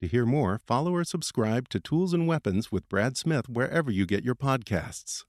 To hear more, follow or subscribe to Tools and Weapons with Brad Smith wherever you get your podcasts.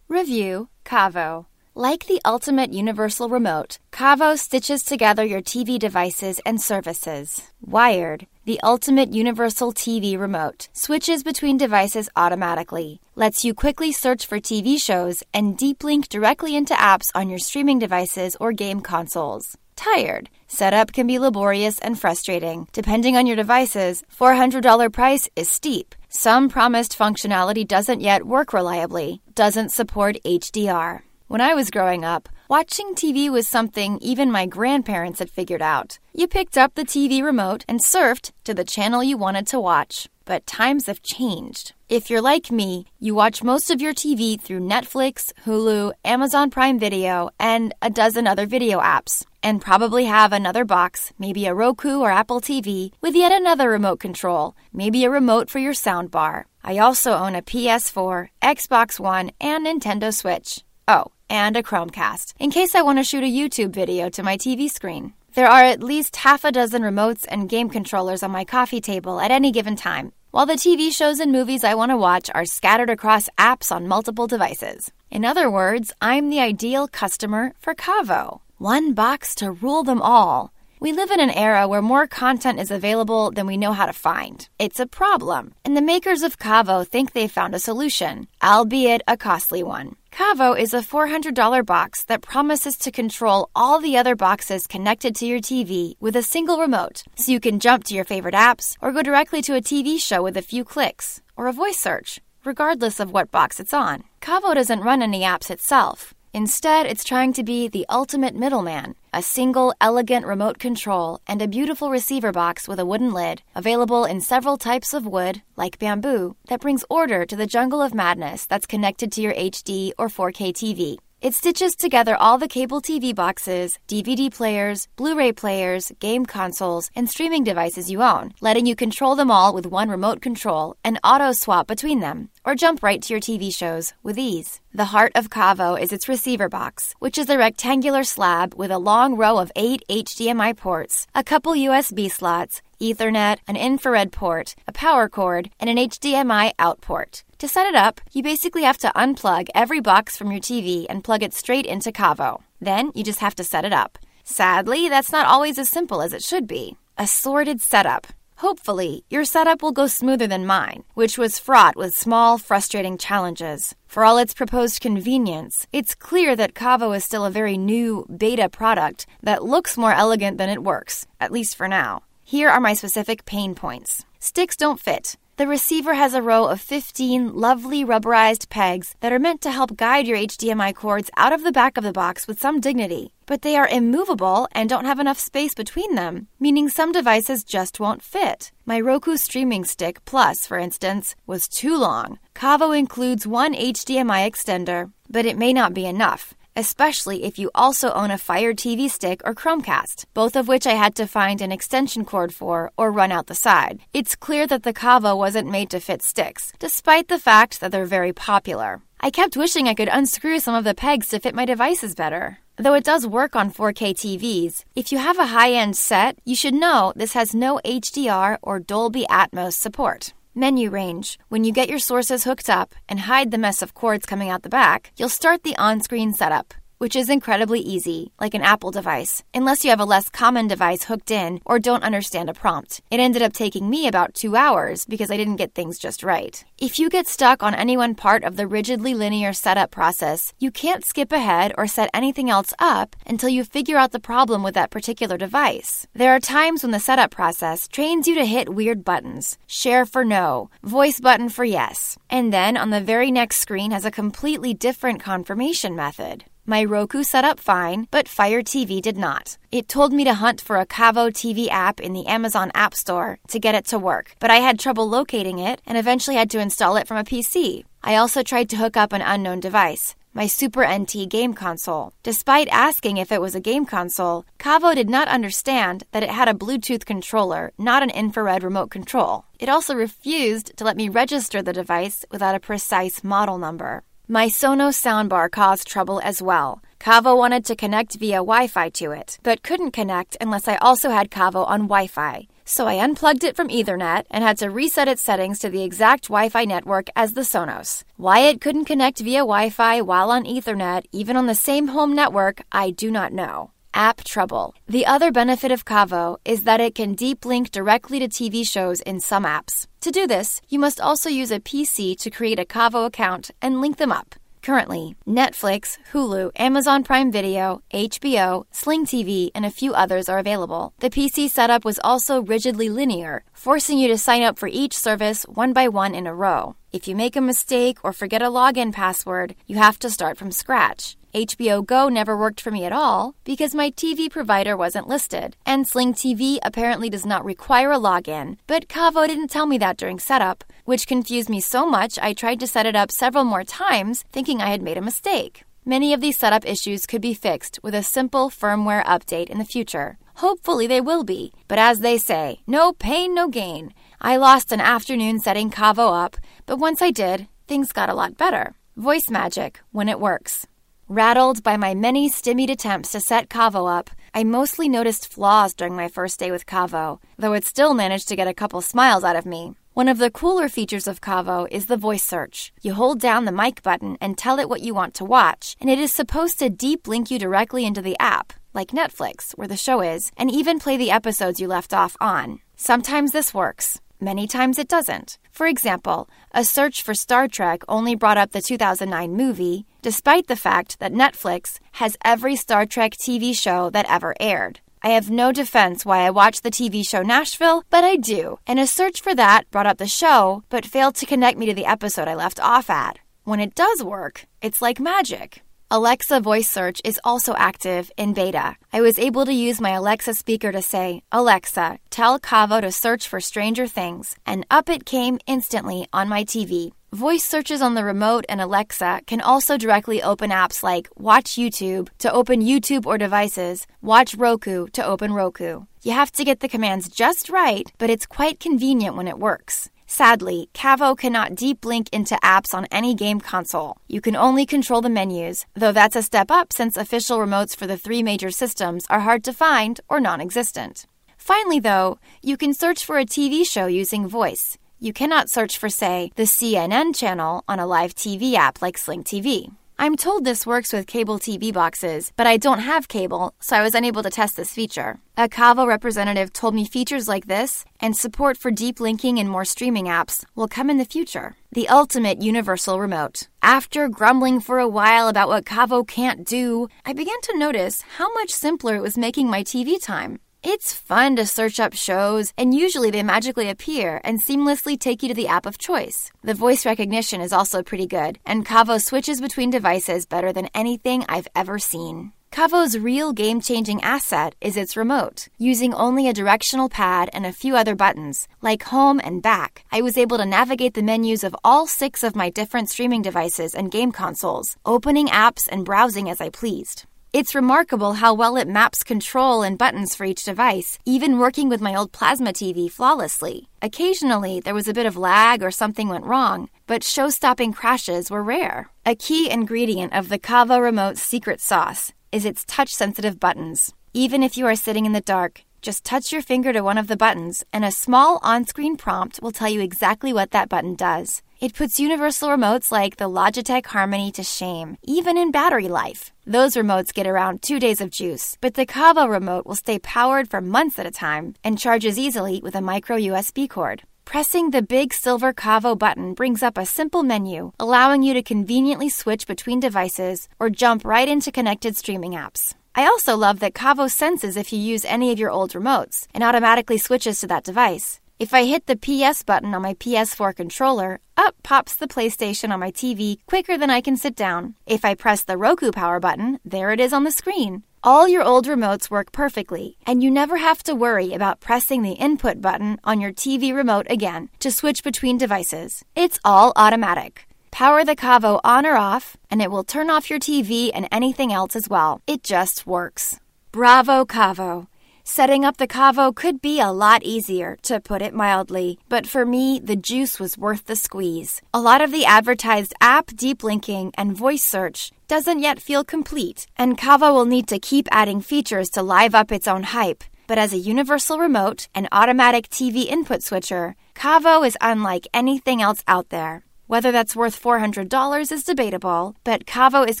Review Caavo. Like the ultimate universal remote, Caavo stitches together your TV devices and services. Wired, the ultimate universal TV remote, switches between devices automatically, lets you quickly search for TV shows, and deep link directly into apps on your streaming devices or game consoles. Tired. Setup can be laborious and frustrating. Depending on your devices, $400 price is steep. Some promised functionality doesn't yet work reliably, doesn't support HDR. When I was growing up, watching TV was something even my grandparents had figured out. You picked up the TV remote and surfed to the channel you wanted to watch. But times have changed. If you're like me, you watch most of your TV through Netflix, Hulu, Amazon Prime Video, and a dozen other video apps, and probably have another box, maybe a Roku or Apple TV, with yet another remote control, maybe a remote for your soundbar. I also own a PS4, Xbox One, and Nintendo Switch. Oh, and a Chromecast, in case I want to shoot a YouTube video to my TV screen. There are at least half a dozen remotes and game controllers on my coffee table at any given time, while the TV shows and movies I want to watch are scattered across apps on multiple devices. In other words, I'm the ideal customer for Caavo. One box to rule them all. We live in an era where more content is available than we know how to find. It's a problem, and the makers of Caavo think they've found a solution, albeit a costly one. Caavo is a $400 box that promises to control all the other boxes connected to your TV with a single remote, so you can jump to your favorite apps or go directly to a TV show with a few clicks, or a voice search, regardless of what box it's on. Caavo doesn't run any apps itself. Instead, it's trying to be the ultimate middleman a single, elegant remote control and a beautiful receiver box with a wooden lid, available in several types of wood, like bamboo, that brings order to the jungle of madness that's connected to your HD or 4K TV. It stitches together all the cable TV boxes, DVD players, Blu ray players, game consoles, and streaming devices you own, letting you control them all with one remote control and auto swap between them, or jump right to your TV shows with ease. The heart of Caavo is its receiver box, which is a rectangular slab with a long row of eight HDMI ports, a couple USB slots, Ethernet, an infrared port, a power cord, and an HDMI out port. To set it up, you basically have to unplug every box from your TV and plug it straight into Caavo. Then you just have to set it up. Sadly, that's not always as simple as it should be. A sordid setup. Hopefully, your setup will go smoother than mine, which was fraught with small, frustrating challenges. For all its proposed convenience, it's clear that Caavo is still a very new beta product that looks more elegant than it works, at least for now. Here are my specific pain points. Sticks don't fit. The receiver has a row of 15 lovely rubberized pegs that are meant to help guide your HDMI cords out of the back of the box with some dignity. But they are immovable and don't have enough space between them, meaning some devices just won't fit. My Roku Streaming Stick Plus, for instance, was too long. Caavo includes one HDMI extender, but it may not be enough especially if you also own a Fire TV stick or Chromecast, both of which I had to find an extension cord for or run out the side. It's clear that the Caavo wasn't made to fit sticks, despite the fact that they're very popular. I kept wishing I could unscrew some of the pegs to fit my devices better. Though it does work on 4K TVs, if you have a high end set, you should know this has no HDR or Dolby Atmos support. Menu range. When you get your sources hooked up and hide the mess of cords coming out the back, you'll start the on screen setup which is incredibly easy, like an Apple device, unless you have a less common device hooked in or don't understand a prompt. It ended up taking me about two hours because I didn't get things just right. If you get stuck on any one part of the rigidly linear setup process, you can't skip ahead or set anything else up until you figure out the problem with that particular device. There are times when the setup process trains you to hit weird buttons share for no, voice button for yes, and then on the very next screen has a completely different confirmation method. My Roku set up fine, but Fire TV did not. It told me to hunt for a Caavo TV app in the Amazon App Store to get it to work, but I had trouble locating it and eventually had to install it from a PC. I also tried to hook up an unknown device, my Super NT game console. Despite asking if it was a game console, Caavo did not understand that it had a Bluetooth controller, not an infrared remote control. It also refused to let me register the device without a precise model number. My Sonos soundbar caused trouble as well. Caavo wanted to connect via Wi Fi to it, but couldn't connect unless I also had Caavo on Wi Fi. So I unplugged it from Ethernet and had to reset its settings to the exact Wi Fi network as the Sonos. Why it couldn't connect via Wi Fi while on Ethernet, even on the same home network, I do not know app trouble. The other benefit of Caavo is that it can deep link directly to TV shows in some apps. To do this, you must also use a PC to create a Caavo account and link them up. Currently, Netflix, Hulu, Amazon Prime Video, HBO, Sling TV, and a few others are available. The PC setup was also rigidly linear, forcing you to sign up for each service one by one in a row. If you make a mistake or forget a login password, you have to start from scratch. HBO Go never worked for me at all because my TV provider wasn't listed, and Sling TV apparently does not require a login, but Caavo didn't tell me that during setup, which confused me so much I tried to set it up several more times thinking I had made a mistake. Many of these setup issues could be fixed with a simple firmware update in the future. Hopefully, they will be, but as they say, no pain, no gain. I lost an afternoon setting Caavo up, but once I did, things got a lot better. Voice magic when it works. Rattled by my many stymied attempts to set Caavo up, I mostly noticed flaws during my first day with Caavo, though it still managed to get a couple smiles out of me. One of the cooler features of Caavo is the voice search. You hold down the mic button and tell it what you want to watch, and it is supposed to deep link you directly into the app, like Netflix, where the show is, and even play the episodes you left off on. Sometimes this works, Many times it doesn't. For example, a search for Star Trek only brought up the 2009 movie, despite the fact that Netflix has every Star Trek TV show that ever aired. I have no defense why I watch the TV show Nashville, but I do, and a search for that brought up the show, but failed to connect me to the episode I left off at. When it does work, it's like magic. Alexa voice search is also active in beta. I was able to use my Alexa speaker to say, Alexa, tell Caavo to search for Stranger Things, and up it came instantly on my TV. Voice searches on the remote and Alexa can also directly open apps like Watch YouTube to open YouTube or devices, Watch Roku to open Roku. You have to get the commands just right, but it's quite convenient when it works. Sadly, Caavo cannot deep link into apps on any game console. You can only control the menus, though that's a step up since official remotes for the three major systems are hard to find or non existent. Finally, though, you can search for a TV show using voice. You cannot search for, say, the CNN channel on a live TV app like Sling TV. I'm told this works with cable TV boxes, but I don't have cable, so I was unable to test this feature. A Caavo representative told me features like this and support for deep linking and more streaming apps will come in the future. The ultimate universal remote. After grumbling for a while about what Caavo can't do, I began to notice how much simpler it was making my TV time. It's fun to search up shows, and usually they magically appear and seamlessly take you to the app of choice. The voice recognition is also pretty good, and Caavo switches between devices better than anything I've ever seen. Caavo's real game changing asset is its remote. Using only a directional pad and a few other buttons, like home and back, I was able to navigate the menus of all six of my different streaming devices and game consoles, opening apps and browsing as I pleased. It's remarkable how well it maps control and buttons for each device, even working with my old plasma TV flawlessly. Occasionally, there was a bit of lag or something went wrong, but show stopping crashes were rare. A key ingredient of the Caavo Remote's secret sauce is its touch sensitive buttons. Even if you are sitting in the dark, Just touch your finger to one of the buttons, and a small on screen prompt will tell you exactly what that button does. It puts universal remotes like the Logitech Harmony to shame, even in battery life. Those remotes get around two days of juice, but the Caavo remote will stay powered for months at a time and charges easily with a micro USB cord. Pressing the big silver Caavo button brings up a simple menu, allowing you to conveniently switch between devices or jump right into connected streaming apps. I also love that Caavo senses if you use any of your old remotes and automatically switches to that device. If I hit the PS button on my PS4 controller, up pops the PlayStation on my TV quicker than I can sit down. If I press the Roku power button, there it is on the screen. All your old remotes work perfectly, and you never have to worry about pressing the input button on your TV remote again to switch between devices. It's all automatic. Power the Caavo on or off, and it will turn off your TV and anything else as well. It just works. Bravo, Caavo. Setting up the Caavo could be a lot easier, to put it mildly, but for me, the juice was worth the squeeze. A lot of the advertised app deep linking and voice search doesn't yet feel complete, and Caavo will need to keep adding features to live up its own hype. But as a universal remote and automatic TV input switcher, Caavo is unlike anything else out there. Whether that's worth $400 is debatable, but Caavo is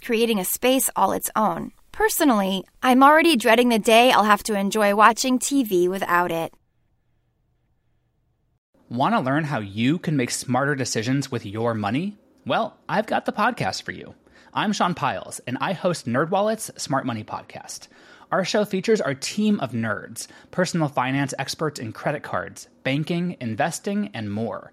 creating a space all its own. Personally, I'm already dreading the day I'll have to enjoy watching TV without it. Want to learn how you can make smarter decisions with your money? Well, I've got the podcast for you. I'm Sean Pyles, and I host NerdWallet's Smart Money Podcast. Our show features our team of nerds, personal finance experts in credit cards, banking, investing, and more.